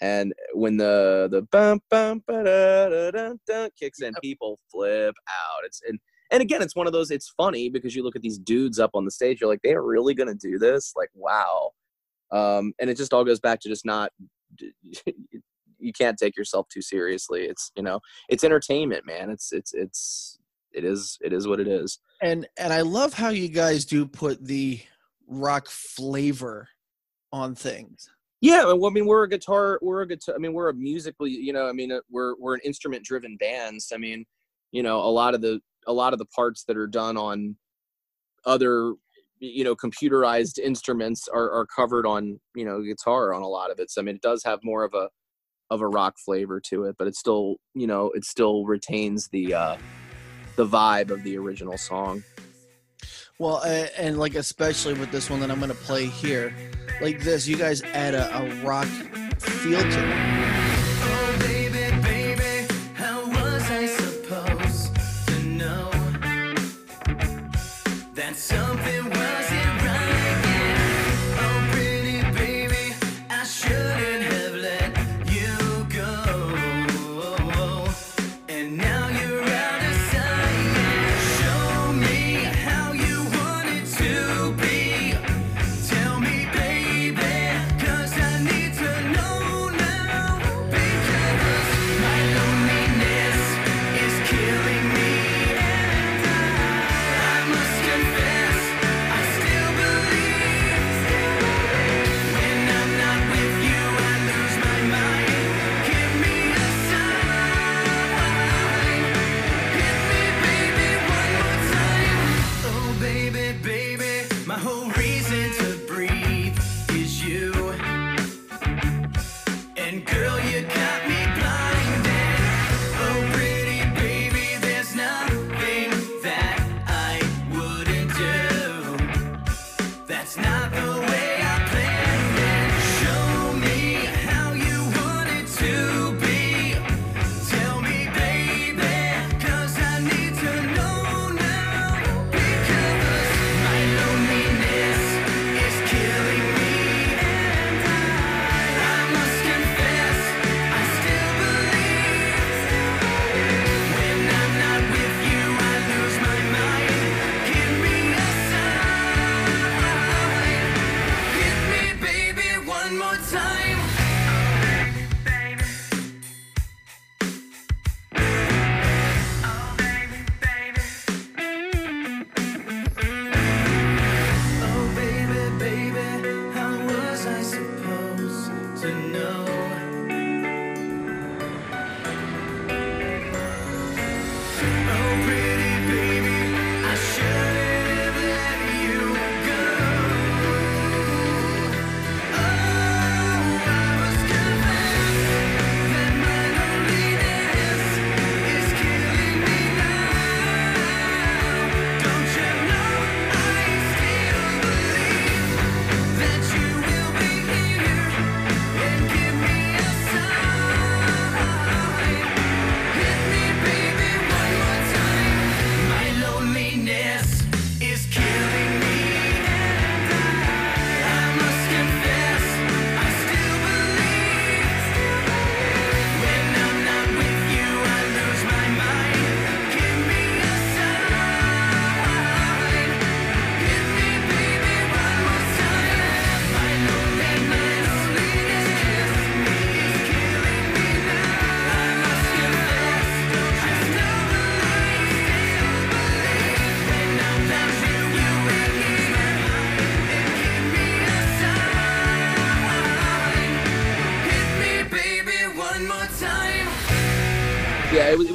And when the the bum bum ba da da da kicks in, people flip out. It's and and again, it's one of those. It's funny because you look at these dudes up on the stage. You're like, they are really gonna do this? Like, wow. Um, and it just all goes back to just not. You can't take yourself too seriously. It's you know, it's entertainment, man. It's it's it's it is it is what it is. And and I love how you guys do put the rock flavor on things. Yeah, well, I mean, we're a guitar. We're a guitar. I mean, we're a musically. You know, I mean, uh, we're we're an instrument-driven band. So, I mean, you know, a lot of the a lot of the parts that are done on other, you know, computerized instruments are are covered on you know guitar on a lot of it. So, I mean, it does have more of a of a rock flavor to it, but it still, you know, it still retains the uh the vibe of the original song. Well, and like especially with this one that I'm gonna play here, like this, you guys add a, a rock feel to it.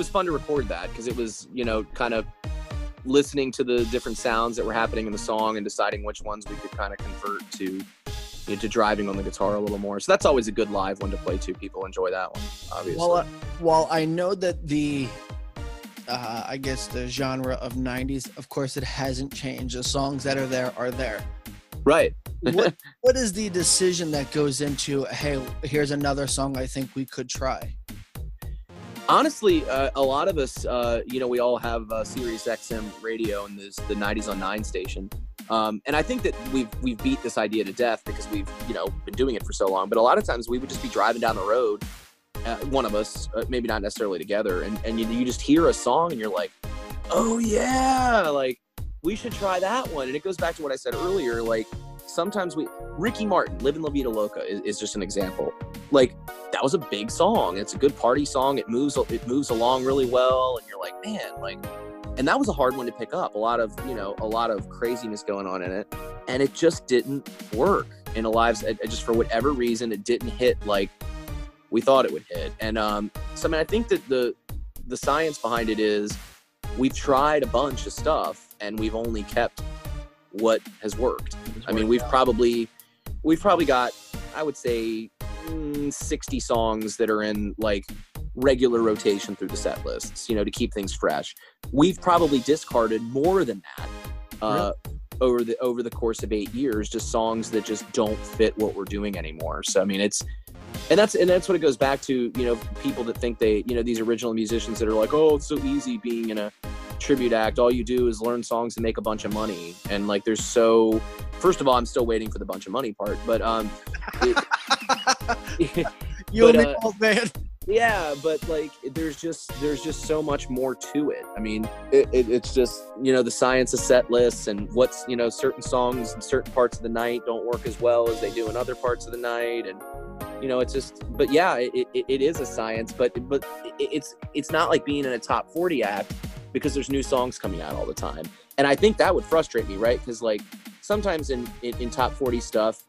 Was, fun to record that because it was you know kind of listening to the different sounds that were happening in the song and deciding which ones we could kind of convert to you know, to driving on the guitar a little more so that's always a good live one to play to people enjoy that one obviously Well, uh, while I know that the, uh, I guess the genre of '90s, of course, it hasn't changed. The songs that are there are there. right What What is the decision that goes into? Hey, here's another song I think we could try. Honestly uh, a lot of us uh, you know we all have uh, sirius xm radio and this the 90s on 9 station. Um, and i think that we've we've beat this idea to death because we've you know been doing it for so long. But a lot of times we would just be driving down the road uh, one of us uh, maybe not necessarily together and, and you, you just hear a song and you're like oh yeah like we should try that one. And it goes back to what i said earlier like sometimes we ricky martin living la vida loca is, is just an example like that was a big song. It's a good party song. It moves it moves along really well, and you're like, man, like, and that was a hard one to pick up. A lot of you know, a lot of craziness going on in it, and it just didn't work in a lives. It just for whatever reason, it didn't hit like we thought it would hit. And um, so I mean, I think that the the science behind it is we've tried a bunch of stuff, and we've only kept what has worked. I mean, we've probably we've probably got I would say mm, 60 songs that are in like regular rotation through the set lists, you know, to keep things fresh. We've probably discarded more than that uh, over the over the course of eight years, just songs that just don't fit what we're doing anymore. So I mean, it's and that's and that's what it goes back to. You know, people that think they, you know, these original musicians that are like, oh, it's so easy being in a tribute act. All you do is learn songs and make a bunch of money. And like, there's so. First of all, I'm still waiting for the bunch of money part, but um, it- You But, and me uh, both, man. Yeah but like there's just there's just so much more to it. I mean it, it, it's just you know the science of set lists and what's you know certain songs in certain parts of the night don't work as well as they do in other parts of the night. And you know it's just but yeah it, it, is a science but but it's it's not like being in a top 40 act because there's new songs coming out all the time. And i think that would frustrate me right? Because like sometimes in, in in top 40 stuff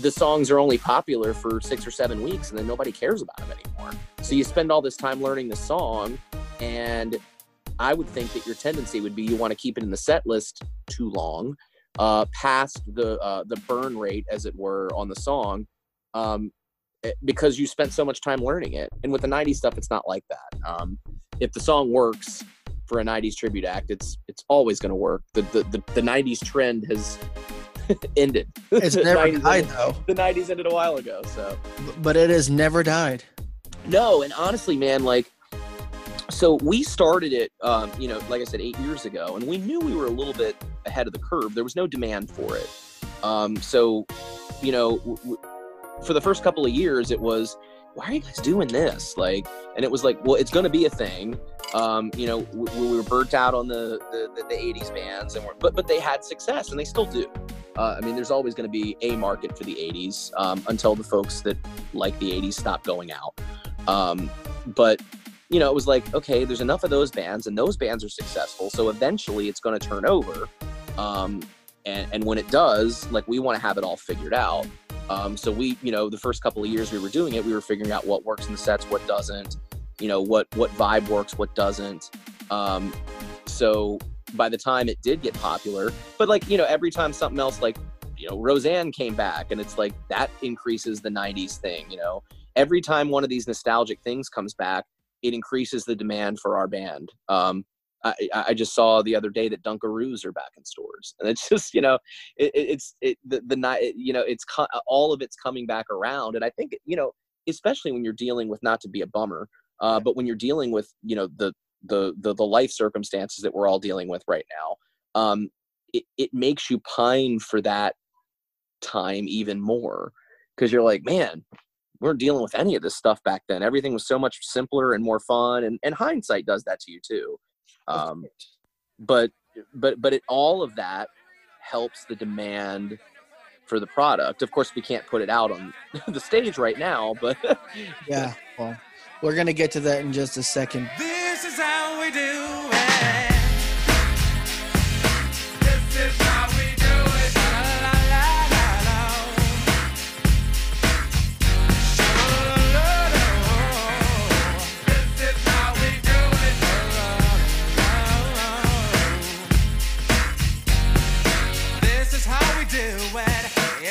the songs are only popular for six or seven weeks and then nobody cares about them anymore. So you spend all this time learning the song, and I would think that your tendency would be you want to keep it in the set list too long, uh, past the uh, the burn rate, as it were, on the song, um, eh, because you spent so much time learning it. And with the '90s stuff, it's not like that. Um, if the song works for a '90s tribute act, it's it's always going to work. The, the the the '90s trend has ended. It's never 90s died ended- though, The '90s ended a while ago, so. but it has never died. No, and honestly, man, like, so we started it, um, you know, like I said, eight years ago, and we knew we were a little bit ahead of the curve. There was no demand for it. Um, so, you know, w- w- for the first couple of years, it was, why are you guys doing this? Like, and it was like, well, it's going to be a thing. Um, you know, we, we were burnt out on the, the, the, the 80s bands, and but, but they had success, and they still do. Uh, I mean, there's always going to be a market for the 80s um, until the folks that like the 80s stop going out. Um, but you know, it was like, okay, there's enough of those bands, and those bands are successful. So eventually, it's going to turn over. Um, and and when it does, like we want to have it all figured out. Um, so we, you know, the first couple of years we were doing it, we were figuring out what works in the sets, what doesn't. You know, what what vibe works, what doesn't. Um, so by the time it did get popular, but like you know, every time something else like you know Roseanne came back, and it's like that increases the '90s thing. You know, every time one of these nostalgic things comes back, it increases the demand for our band. Um, I, I just saw the other day that Dunkaroos are back in stores, and it's just you know, it- it's it, the the night you know it's all of it's coming back around, and I think you know, especially when you're dealing with not to be a bummer, uh, but when you're dealing with you know the the the the life circumstances that we're all dealing with right now, um, it it makes you pine for that time even more because you're like, man, we weren't dealing with any of this stuff back then. Everything was so much simpler and more fun, and and hindsight does that to you too. Um, but but but it all of that helps the demand for the product. Of course, we can't put it out on the stage right now, but Yeah, well, we're gonna get to that in just a second. This is how we do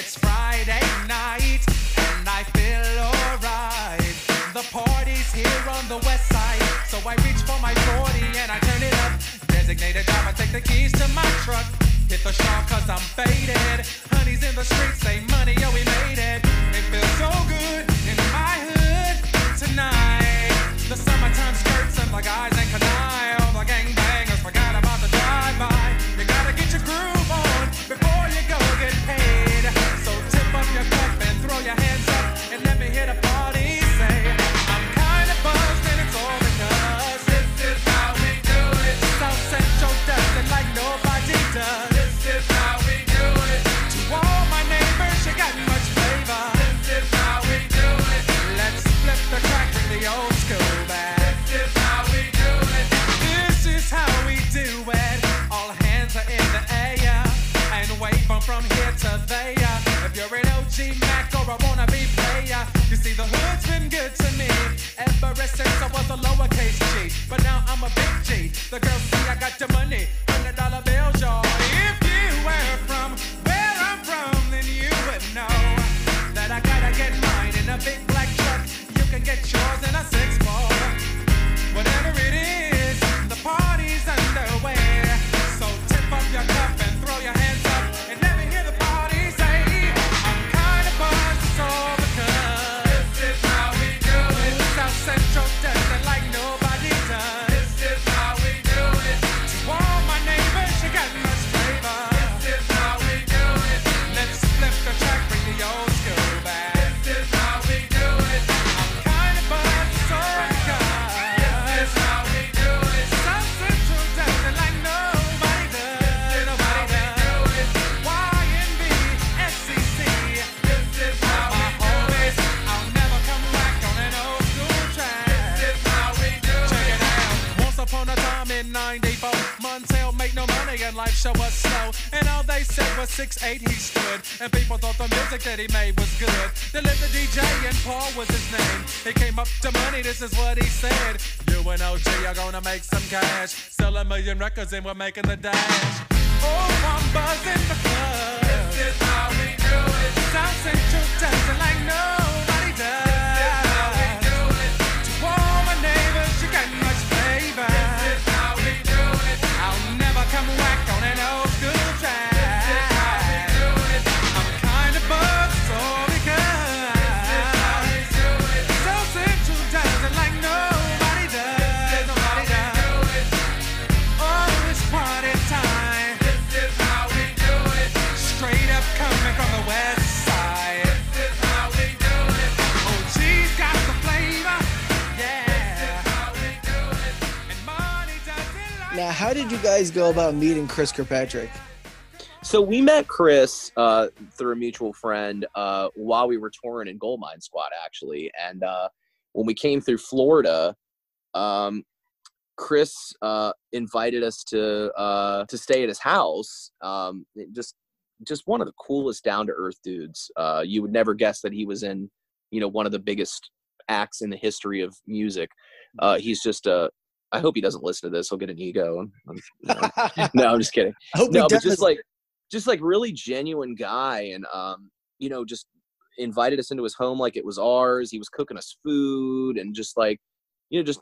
It's Friday night and I feel alright. The party's here on the west side, so I reach for my 40 and I turn it up. Designated driver, take the keys to my truck. Hit the shop cause I'm faded. Honey's in the streets, say money, yo, we made it. It feels so good in my hood tonight. The summertime skirts and the guys ain't can I. All the gangbangers forgot about the drive-by. You gotta get your groove on before you go get paid from here to there. If you're an OG Mac or a wannabe player, you see the hood's been good to me ever since I was a lowercase G. But now I'm a big G. The girls see I got the money, hundred dollar bills, y'all. If you were from this is what he said. You and OG are gonna make some cash. Sell a million records and we're making the dash. Oh, I'm buzzing because this is how we do it. South Central it like nobody how did you guys go about meeting Chris Kirkpatrick? So we met Chris uh, through a mutual friend uh, while we were touring in Goldmine Squad, actually. And uh, when we came through Florida, um, Chris uh, invited us to uh, to stay at his house. Um, just just one of the coolest down to earth dudes. Uh, you would never guess that he was in, you know, one of the biggest acts in the history of music. He's just a. I hope he doesn't listen to this. He'll get an ego. I'm- I'm- no, I'm just kidding I hope he no, but just like just like really genuine guy and um you know just invited us into his home like it was ours he was cooking us food and just like you know just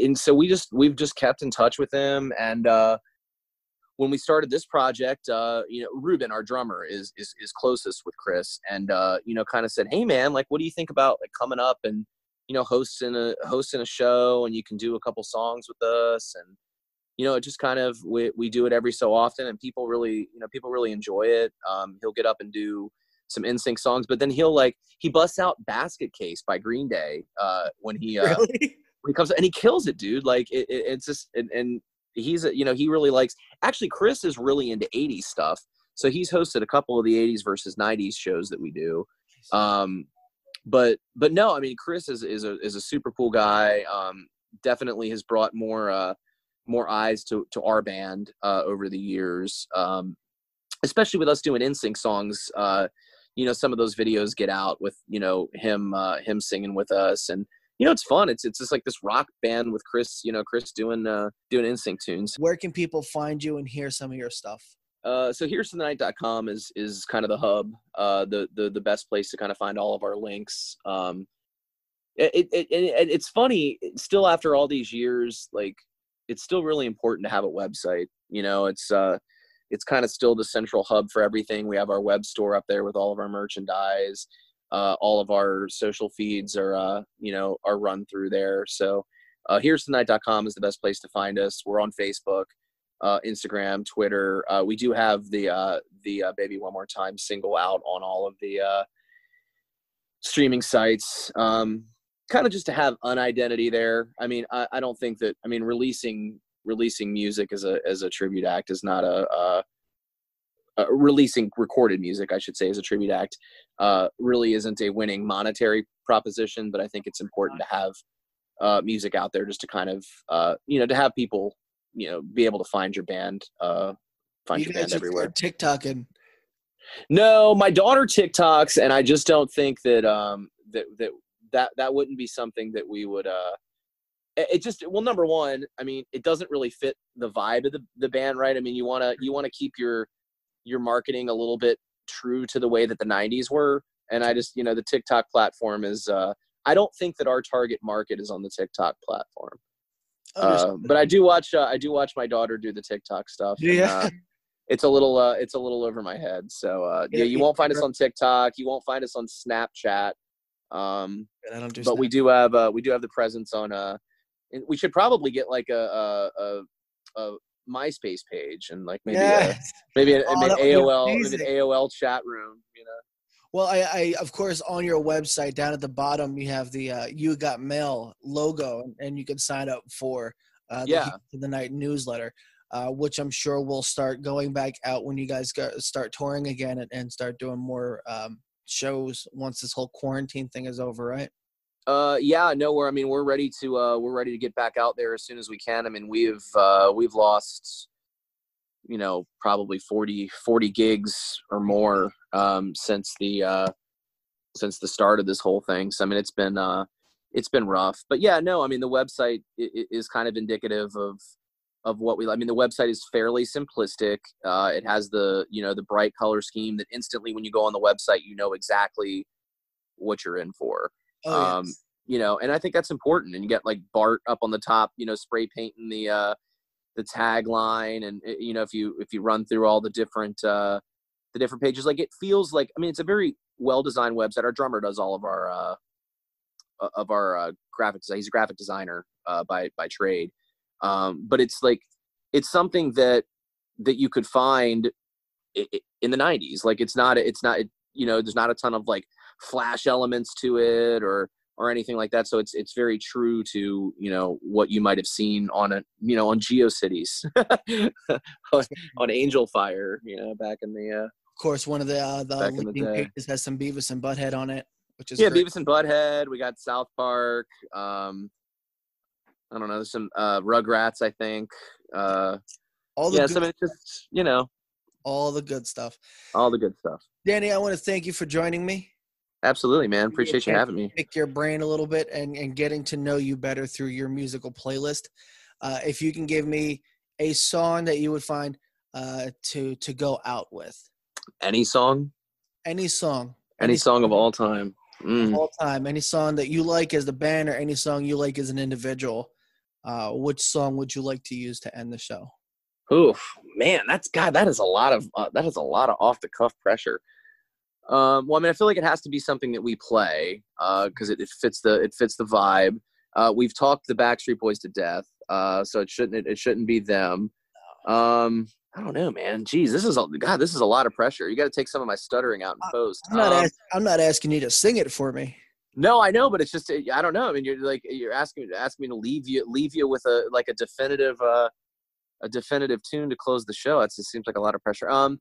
and so we just we've just kept in touch with him and uh when we started this project uh you know ruben our drummer is is is closest with chris and uh you know kind of said hey man like what do you think about like coming up and you know hosting a hosting a show and you can do a couple songs with us and you know, it just kind of we we do it every so often, and people really, you know, people really enjoy it. Um, he'll get up and do some NSYNC songs, but then he'll like he busts out "Basket Case" by Green Day uh, when he uh, really? when he comes and he kills it, dude. Like it, it, it's just and, and he's a, you know he really likes. Actually, Chris is really into '80s stuff, so he's hosted a couple of the '80s versus '90s shows that we do. Um, but but no, I mean Chris is is a is a super cool guy. Um, definitely has brought more uh, more eyes to to our band uh, over the years. Um, especially with us doing NSYNC songs. Uh, you know, some of those videos get out with you know him uh, him singing with us, and you know it's fun. It's it's just like this rock band with Chris. You know, Chris doing uh, doing NSYNC tunes. Where can people find you and hear some of your stuff? Uh, so here's the night.com is is kind of the hub, uh, the the the best place to kind of find all of our links. Um, it, it, it, it it's funny still after all these years like it's still really important to have a website you know it's uh it's kind of still the central hub for everything. We have our web store up there with all of our merchandise uh all of our social feeds are uh you know are run through there. So uh here's tonight.com is the best place to find us. We're on facebook uh instagram twitter. Uh we do have the uh the uh, baby one more time single out on all of the uh streaming sites. Um kind of just to have an identity there. I mean I, I don't think that i mean releasing releasing music as a as a tribute act is not a, uh uh, releasing recorded music i should say as a tribute act uh really isn't a winning monetary proposition but i think it's important to have music out there just to kind of you know to have people you know be able to find your band uh find you your band everywhere tiktok and no, my daughter TikToks, and I just don't think that um that that that that wouldn't be something that we would uh. It just well, number one, I mean, it doesn't really fit the vibe of the the band, right? I mean, you wanna you wanna keep your your marketing a little bit true to the way that the '90s were, and I just you know the TikTok platform is. uh I don't think that our target market is on the TikTok platform. Uh, but I do watch. Uh, I do watch my daughter do the TikTok stuff. and, Yeah. uh, it's a little. Uh, it's a little over my head. So uh, yeah, you won't find us on TikTok. You won't find us on Snapchat. Um, do but we do have. Uh, we do have the presence on. Uh, we should probably get like a a, a, a MySpace page and like maybe a, maybe an, Oh, an AOL maybe an AOL chat room. Well, I, I of course on your website down at the bottom you have the uh, "You Got Mail" logo, and, and you can sign up for uh, the Yeah. The Night newsletter, uh, which I'm sure will start going back out when you guys go, start touring again and, and start doing more um, shows once this whole quarantine thing is over, right? Uh, yeah, no, we're. I mean, we're ready to. Uh, we're ready to get back out there as soon as we can. I mean, we've uh, we've lost, you know, probably 40, 40 gigs or more um, since the uh, since the start of this whole thing. So I mean, it's been uh, it's been rough. But yeah, no, I mean, the website is kind of indicative of of what we. I mean, the website is fairly simplistic. Uh, it has the you know the bright color scheme that instantly when you go on the website, you know exactly what you're in for Oh, um you know and i think that's important and you get like bart up on the top you know spray painting the uh the tagline and uh, you know if you if you run through all the different uh the different pages. Like it feels like i mean it's a very well designed website. Our drummer does all of our uh of our uh, graphic design. He's a graphic designer uh by by trade. Um but it's like it's something that that you could find in the 90s like it's not it's not you know there's not a ton of like flash elements to it or or anything like that. So it's it's very true to you know what you might have seen on a you know on geocities on, on angel fire you know back in the uh Of course, one of the uh, the Back in the leading pages has some Beavis and Butthead on it, which is yeah great. beavis and butthead we got south park um i don't know there's some uh rugrats i think uh all the yeah good, so I just you know all the good stuff. all the good stuff Danny, I want to thank you for joining me. absolutely man appreciate you having me pick your brain a little bit and, and getting to know you better through your musical playlist. Uh, if you can give me a song that you would find uh, to to go out with, any song any song, any song of all time Mm. of all time, any song that you like as the band or any song you like as an individual, uh, which song would you like to use to end the show? Oof, man, that's God. That is a lot of uh, that is a lot of off the cuff pressure. Um, well, I mean, I feel like it has to be something that we play because it, it fits the it fits the vibe. Uh, we've talked the Backstreet Boys to death, uh, so it shouldn't it, it shouldn't be them. Um, I don't know, man. Jeez, this is a God. This is a lot of pressure. You got to take some of my stuttering out in post. I'm not Um, ask, I'm not asking you to sing it for me. no, I know, but it's just I don't know. I mean, you're like you're asking asking me to leave you leave you with a like a definitive uh a definitive tune to close the show. It just seems like a lot of pressure. Um,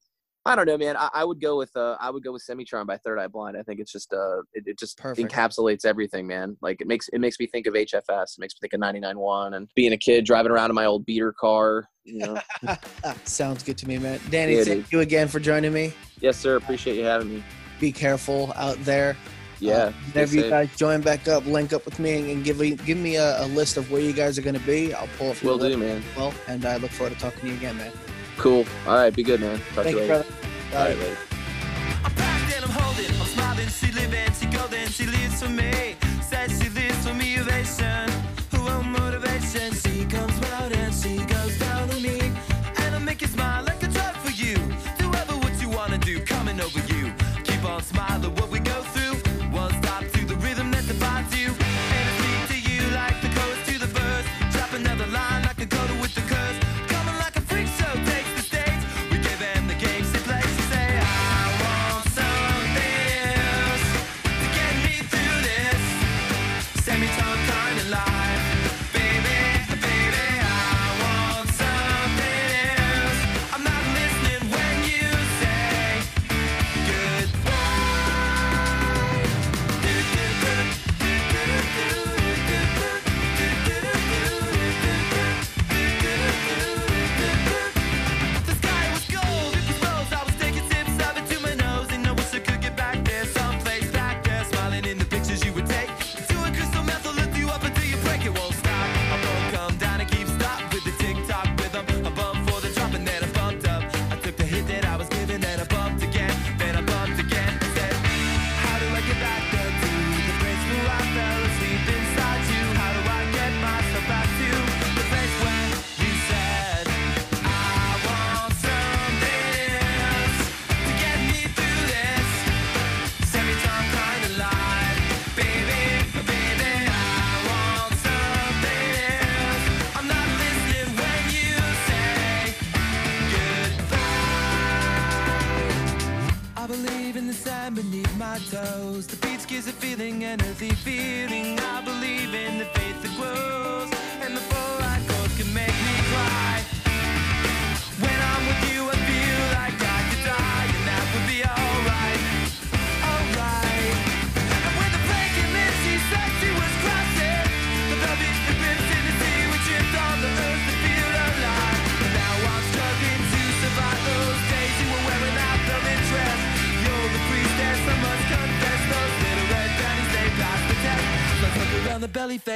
I don't know, man. I, I would go with uh I would go with Semitron by Third Eye Blind. I think it's just uh it, it just Perfect. encapsulates everything, man. Like it makes it makes me think of HFS. It makes me think of 99.1 and being a kid driving around in my old beater car. You know. Sounds good to me, man. Danny, Yeah, thank you again for joining me. yes, sir. Appreciate you having me. Be careful out there. Yeah. Uh, whenever you safe. guys join back up, link up with me and give me give me a, a list of where you guys are going to be. I'll pull it from Will do, man. Well, and I look forward to talking to you again, man. Cool. All right. Be good, man. Talk Thank to you, you later. brother. All right, later. I'm packed and I'm holding. I'm smiling. She living. She golden. She lives for me. Says she lives motivation. Oh, motivation.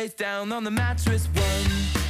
Down on the mattress. One.